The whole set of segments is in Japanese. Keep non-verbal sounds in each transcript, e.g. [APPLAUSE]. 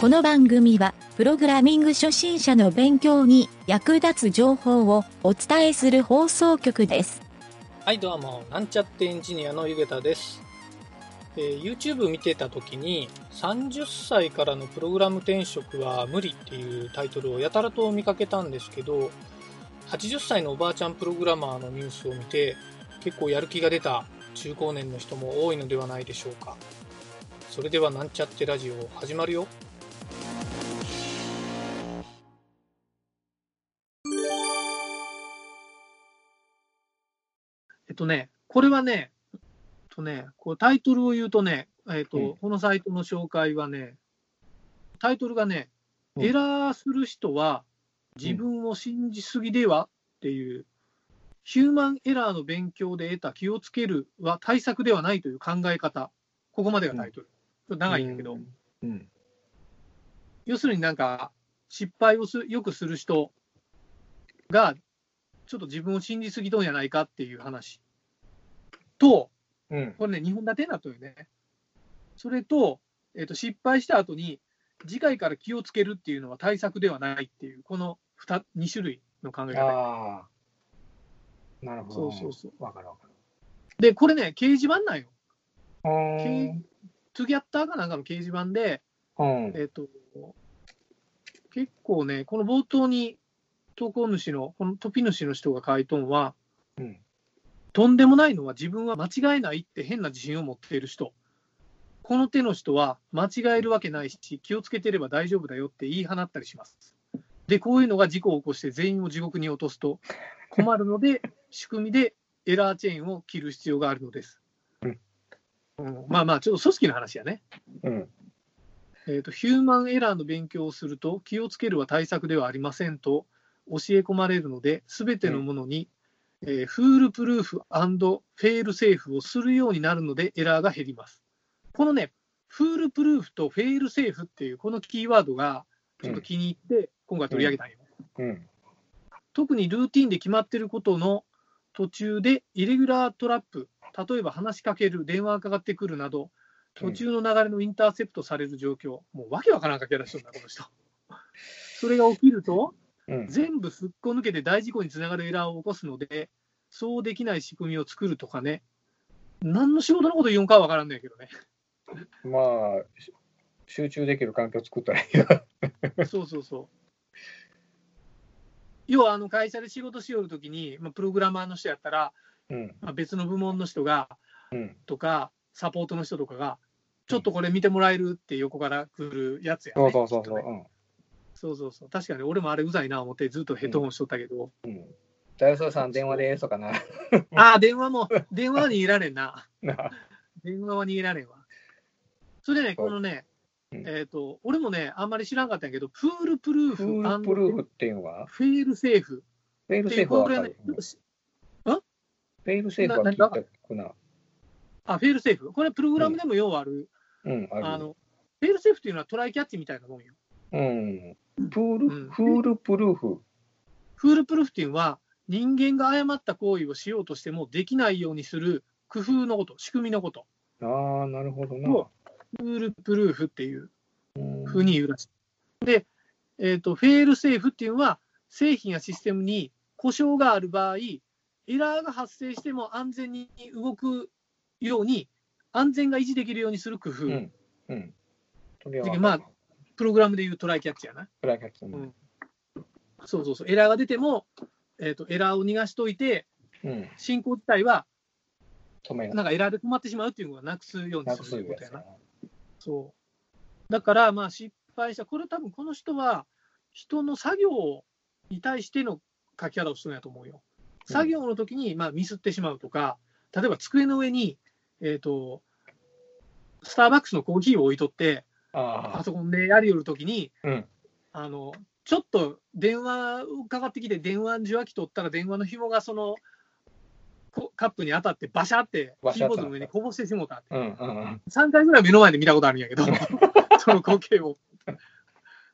この番組は、プログラミング初心者の勉強に役立つ情報をお伝えする放送局です。はい、どうも、なんちゃってエンジニアのゆげたです。えー YouTube 見てた時に、30歳からのプログラム転職は無理っていうタイトルをやたらと見かけたんですけど、80歳のおばあちゃんプログラマーのニュースを見て、結構やる気が出た中高年の人も多いのではないでしょうか。それではなんちゃってラジオ始まるよ。えっとね、これはね、えっとね、こうタイトルを言うとね、えっとうん。このサイトの紹介はね、タイトルがね、うん。エラーする人は自分を信じすぎではっていう、ヒューマンエラーの勉強で得た気をつけるは対策ではないという考え方、ここまでがタイトル。ちょっと長いんだけど、うん。要するになんか、失敗をすよくする人が、ちょっと自分を信じすぎとんやないかっていう話と、うん。これね、2本立てになったよね。それと、えっと失敗した後に、次回から気をつけるっていうのは対策ではないっていう、この 2, 2種類の考え方。なるほど。そうそうそう。わかるわかる。で、これね、掲示板なんよ。うーん。トゥギャッターかなんかの掲示板で、うん。えっと、結構ね、この冒頭に投稿主の、このトピ主の人が書いとんは、うん。とんでもないのは自分は間違えないって変な自信を持っている人。この手の人は間違えるわけないし、気をつけてれば大丈夫だよって言い放ったりします。で、こういうのが事故を起こして全員を地獄に落とすと困るので、[LAUGHS] 仕組みでエラーチェーンを切る必要があるのです。うんうんまあまあ、ちょっと組織の話やね。うん。えーとヒューマンエラーの勉強をすると気をつけるは対策ではありませんと教え込まれるので、すべてのものに、えーフールプルーフフェールセーフをするようになるのでエラーが減ります。このね、フールプルーフとフェールセーフっていうこのキーワードがちょっと気に入って今回取り上げたんよ。うん。特にルーティンで決まっていることの途中でイレギュラートラップ、例えば話しかける、電話がかかってくるなど、途中の流れのインターセプトされる状況、もうわけわからんかけ出しとんだ、この人。[LAUGHS] それが起きると、うん。全部すっこ抜けて大事故につながるエラーを起こすので、そうできない仕組みを作るとかね、何の仕事のこと言うんかはわからんねんけどね。まあ、し集中できる環境作ったらいいよ。そうそうそう。要はあの会社で仕事しよるときに、まあ、プログラマーの人やったら、うん。まあ、別の部門の人が、うん。とか、サポートの人とかが、ちょっとこれ見てもらえるって横から来るやつや、ね。そうそうそうそう。ねそうそうそう。確かに俺もあれうざいな思ってずっとヘッドホンしとったけど、うん。うん。大将さん、電話でーすとかな。[LAUGHS] ああ、電話も、電話は逃げられんな。な電話は逃げられんわ。それでね、このね、うんえっ、と、俺もね、あんまり知らんかったんやけど、フールプルーフフールプルーフっていうのは？フェールセーフフェイルセーフはわかる。、フェイルセーフは聞いたくな。あ、フェールセーフ。これプログラムでもようある、うん、ある。あの、フェールセーフっていうのは try catch みたいなもんよ。うん。プール、うんフールプルーフ。フールプルーフっていうのは、人間が誤った行為をしようとしてもできないようにする工夫のこと、仕組みのこと。ああ、なるほどな。フールプルーフっていううんふうに言うらしい。で、えっ、と、フェールセーフっていうのは、製品やシステムに故障がある場合、エラーが発生しても安全に動くように、安全が維持できるようにする工夫。うん。うん。それはまあプログラムでいうトライキャッチやな。フライキャッチ。ううんん。そうそうそう。エラーが出ても、えっ、と、エラーを逃がしといて、うん。進行自体は、止めなんかエラーで止まってしまうっていうのがなくすようにすすることやな。そう。だから、まあ、失敗した、これ多分この人は、人の作業に対しての書き方をしてるんやと思うよ。うん作業の時に、まあ、ミスってしまうとか、例えば机の上に、えっ、と、スターバックスのコーヒーを置いとって。パソコンでやりよる時に、うん。あの、ちょっと電話かかってきて、電話受話器取ったら、電話の紐がその、こカップに当たって、バシャって、キーボードの上にこぼしてしもうたって。うん。うん。3回ぐらい目の前で見たことあるんやけど、[LAUGHS] その光景を。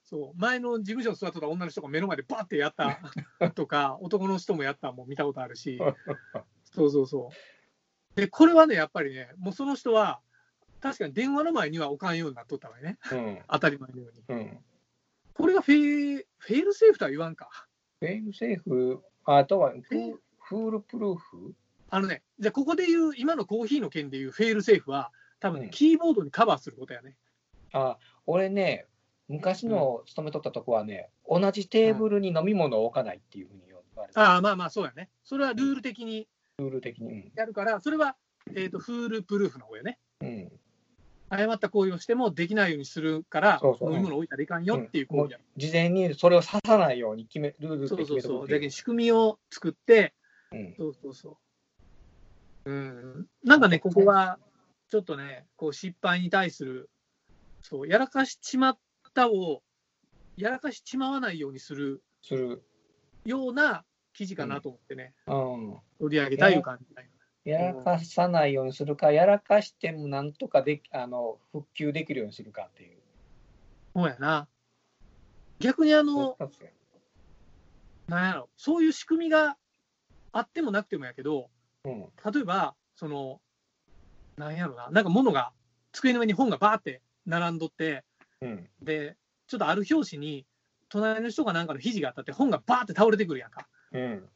そう前の事務所に座ってた女の人が目の前でバッてやった [LAUGHS] とか、男の人もやったのも見たことあるし、[LAUGHS] そうそうそう。で、これはね、やっぱりね、もうその人は、確かに電話の前には置かんようになっとったわよね。うん。当たり前のように。うん。これがフェイフェールセーフとは言わんか。フェイルセーフ、あとはフえ？ーフールプルーフ？あのね、じゃあここで言う、今のコーヒーの件で言うフェールセーフは、多分ね、うんキーボードにカバーすることやね。あ、俺ね、昔の勤めとったとこはね、同じテーブルに飲み物を置かないっていうふうに言われて、ああ、まあまあ、そうやね。それはルール的にルール的に。やるから、それは、えー、とフールプルーフの方やね。うん。うん誤った行為をしてもできないようにするから、そうそう飲み物置いたらいかんよっていう行為や。事前にそれを刺さないように決め、ルールで決そうそうそう。仕組みを作って、うんそうそうそう。うん。なんかね、ここは、ちょっとね、こう失敗に対する、そう、やらかしちまったを、やらかしちまわないようにするする。ような記事かなと思ってね、うん。取り上げたいいう感じだよやらかさないようにするか、やらかしてもなんとかできあの復旧できるようにするかっていう。そうやな。逆にあの、なんやろ、そういう仕組みがあってもなくてもやけど、うん。例えば、その、なんやろな、なんか物が、机の上に本がバーって並んどって、うん。で、ちょっとある表紙に、隣の人がなんかの肘が当たって、本がバーって倒れてくるやんか。うん。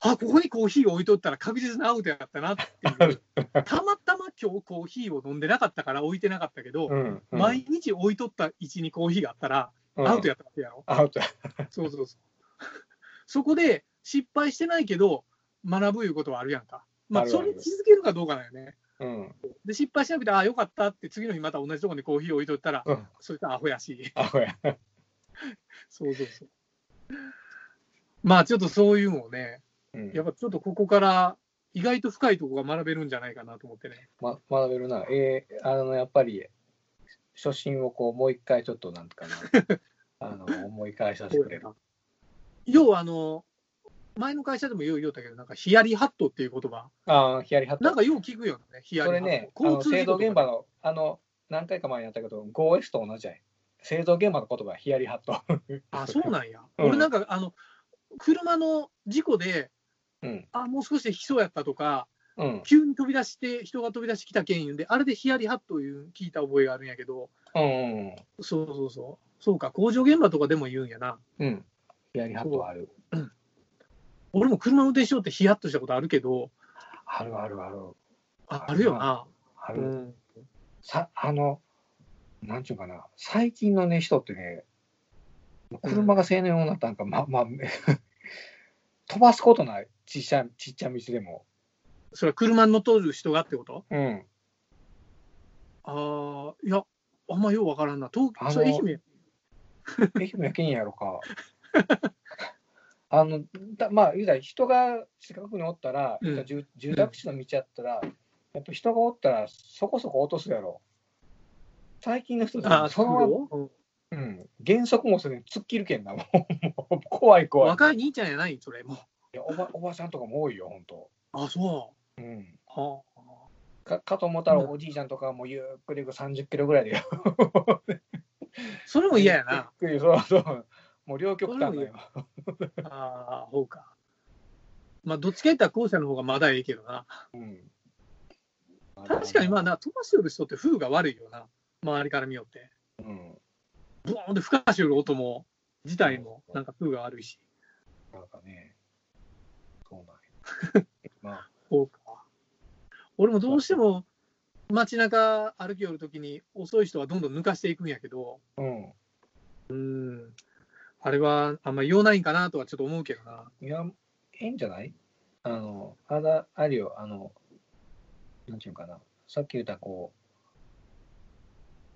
あ、ここにコーヒーを置いとったら確実なアウトやったなっていう。[LAUGHS] たまたま今日コーヒーを飲んでなかったから置いてなかったけど、うん。毎日置いとった位置にコーヒーがあったら、アウトや。やったわけやろ。アウトや。[LAUGHS] そうそうそう。そこで失敗してないけど、学ぶいうことはあるやんか。まあ、それに続けるかどうかだよね。うん。で、失敗しなくて、ああ、よかったって、次の日また同じところにコーヒー置いとったら、うん。そいアホやし。アホや。[LAUGHS] そうそうそう。まあ、ちょっとそういうのをね、うんやっぱちょっとここから、意外と深いところが学べるんじゃないかなと思ってね。ま、学べるな。えー、あの、やっぱり、初心をこう、もう一回ちょっとなんかな、[LAUGHS] あの、思い返させてくれる。要は、あの、前の会社でもよう言うたけど、なんかヒヤリハットっていう言葉、ああ、ヒヤリハット。なんかよう聞くよね、ヒヤリハット。それね、あの製造現場の、あの、何回か前にやったけど、5S と同じやん。製造現場の言葉、ヒヤリハット。あ、そうなんや。うん俺なんか、あの、車の事故で、うん。あ、もう少しで引きそうやったとか、うん。急に飛び出して、人が飛び出してきたけん言うんで、あれでヒヤリハットいう聞いた覚えがあるんやけど、うん。そうそうそう。そうか、工場現場とかでも言うんやな。うん。ヒヤリハットはある。俺も車運転しようってヒヤッとしたことあるけど、あるあるある。ああるよな。ある。うん。さ、あの、なんちゅうかな、最近のね、人ってね、車が性能になったんか、ま、まあ、飛ばすことない、ちっちゃい、ちっちゃい道でも。それは車に乗っとる人がってこと？うん。ああ、いや、あんまようわからんな。東あのそれ愛媛？[LAUGHS] 愛媛やけんやろか。[LAUGHS] あの、だまあ、言うたら人が近くにおったら、うん住住宅地の道やったら、やっぱ人がおったらそこそこ落とすやろ。最近の人ってああ、そのまま、そううん、減速もするに突っ切るけんな、[LAUGHS] もう。怖い怖い。若い兄ちゃんやないそれもう。いやおばおばちゃんとかも多いよ、本当。あ、そう。うん。はかかと思ったらうんおじいちゃんとかはもうゆっくり30キロぐらいで。あ、それも嫌やな。ゆっくり、そうそう。もう両極端だよ。ああ、ほうか。まあ、どっちか言ったら後者の方がまだええけどな。うん。確かにまあな、飛ばしよる人って風が悪いよな。周りから見よって。うん。ブーンって吹かしよる音も、自体もなんか風が悪いし。なんかね。そうなんや。[LAUGHS] まあ、そうか。俺もどうしても街中歩きよるときに遅い人はどんどん抜かしていくんやけど、うん。うん。あれはあんま言わないんかなとはちょっと思うけどな。いや、ええんじゃない？あの、あだ、あるよ、あの、なんていうのかな。さっき言った、こ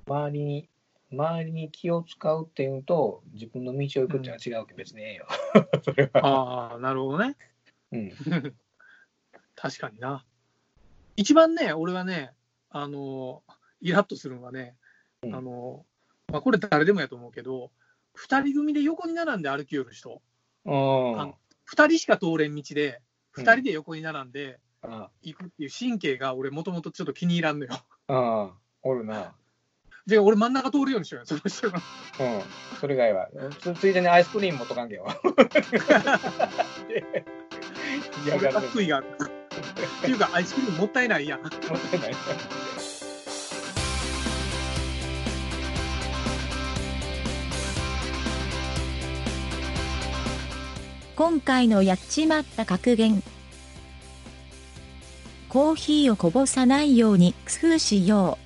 う、周りに、周りに気を使うっていうのと、自分の道を行くっていうのは違うけど、別にええよ。[LAUGHS] それは。ああ、なるほどね。うん。[LAUGHS] 確かにな。一番ね、俺はね、あの、イラッとするのはね、うんあの、まあ、これ誰でもやと思うけど、二人組で横に並んで歩きよる人、うん。あ二人しか通れん道で、うん二人で横に並んであ行くっていう神経が俺もともとちょっと気に入らんのよ。あ、おるな。で俺真ん中通るようにしようよ、その人が。うん、それ以外は。つついでにアイスクリームもとかんけよ。いや、が悔いがある。っていうか、アイスクリームもったいないやん。もったいない。今回のやっちまった格言。コーヒーをこぼさないように工夫しよう。